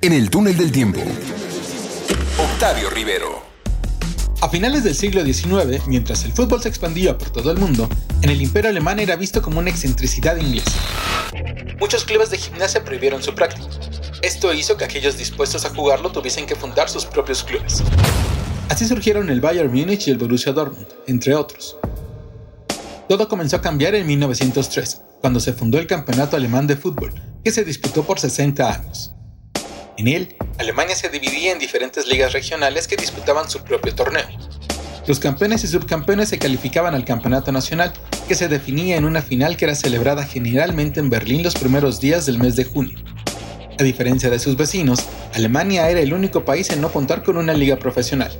En el túnel del tiempo. Octavio Rivero. A finales del siglo XIX, mientras el fútbol se expandía por todo el mundo, en el imperio alemán era visto como una excentricidad inglesa. Muchos clubes de gimnasia prohibieron su práctica. Esto hizo que aquellos dispuestos a jugarlo tuviesen que fundar sus propios clubes. Así surgieron el Bayern Múnich y el Borussia Dortmund, entre otros. Todo comenzó a cambiar en 1903, cuando se fundó el Campeonato Alemán de Fútbol, que se disputó por 60 años. En él, Alemania se dividía en diferentes ligas regionales que disputaban su propio torneo. Los campeones y subcampeones se calificaban al Campeonato Nacional, que se definía en una final que era celebrada generalmente en Berlín los primeros días del mes de junio. A diferencia de sus vecinos, Alemania era el único país en no contar con una liga profesional,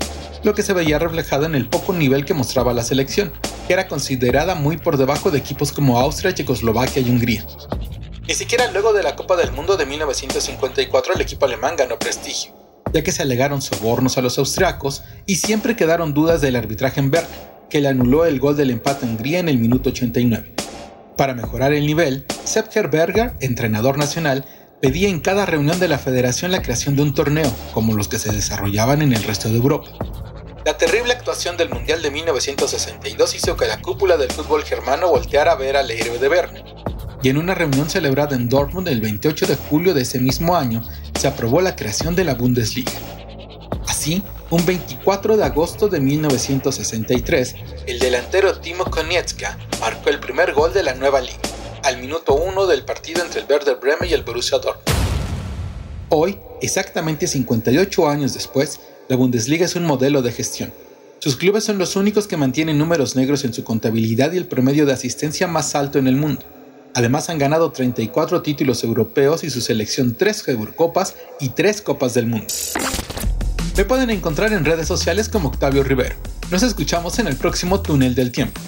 lo que se veía reflejado en el poco nivel que mostraba la selección, que era considerada muy por debajo de equipos como Austria, Checoslovaquia y Hungría. Ni siquiera luego de la Copa del Mundo de 1954 el equipo alemán ganó prestigio, ya que se alegaron sobornos a los austriacos y siempre quedaron dudas del arbitraje en Berna, que le anuló el gol del empate a Hungría en el minuto 89. Para mejorar el nivel, Sepp Herberger, entrenador nacional, pedía en cada reunión de la federación la creación de un torneo, como los que se desarrollaban en el resto de Europa. La terrible actuación del Mundial de 1962 hizo que la cúpula del fútbol germano volteara a ver al héroe de Berna. Y en una reunión celebrada en Dortmund el 28 de julio de ese mismo año, se aprobó la creación de la Bundesliga. Así, un 24 de agosto de 1963, el delantero Timo Konietzka marcó el primer gol de la nueva liga, al minuto 1 del partido entre el Werder Bremen y el Borussia Dortmund. Hoy, exactamente 58 años después, la Bundesliga es un modelo de gestión. Sus clubes son los únicos que mantienen números negros en su contabilidad y el promedio de asistencia más alto en el mundo. Además han ganado 34 títulos europeos y su selección 3 Eurocopas y 3 Copas del Mundo. Me pueden encontrar en redes sociales como Octavio Rivero. Nos escuchamos en el próximo túnel del tiempo.